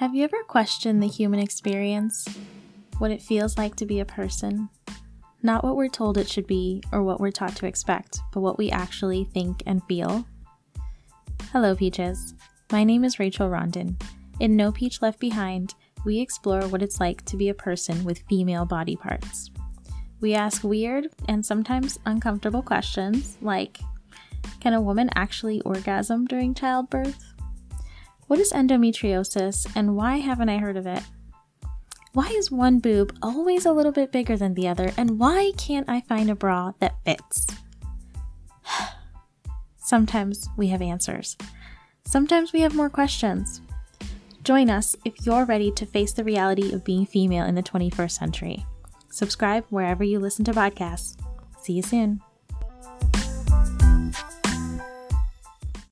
Have you ever questioned the human experience? What it feels like to be a person? Not what we're told it should be or what we're taught to expect, but what we actually think and feel? Hello, Peaches. My name is Rachel Rondon. In No Peach Left Behind, we explore what it's like to be a person with female body parts. We ask weird and sometimes uncomfortable questions like Can a woman actually orgasm during childbirth? What is endometriosis and why haven't I heard of it? Why is one boob always a little bit bigger than the other, and why can't I find a bra that fits? Sometimes we have answers. Sometimes we have more questions. Join us if you're ready to face the reality of being female in the 21st century. Subscribe wherever you listen to podcasts. See you soon.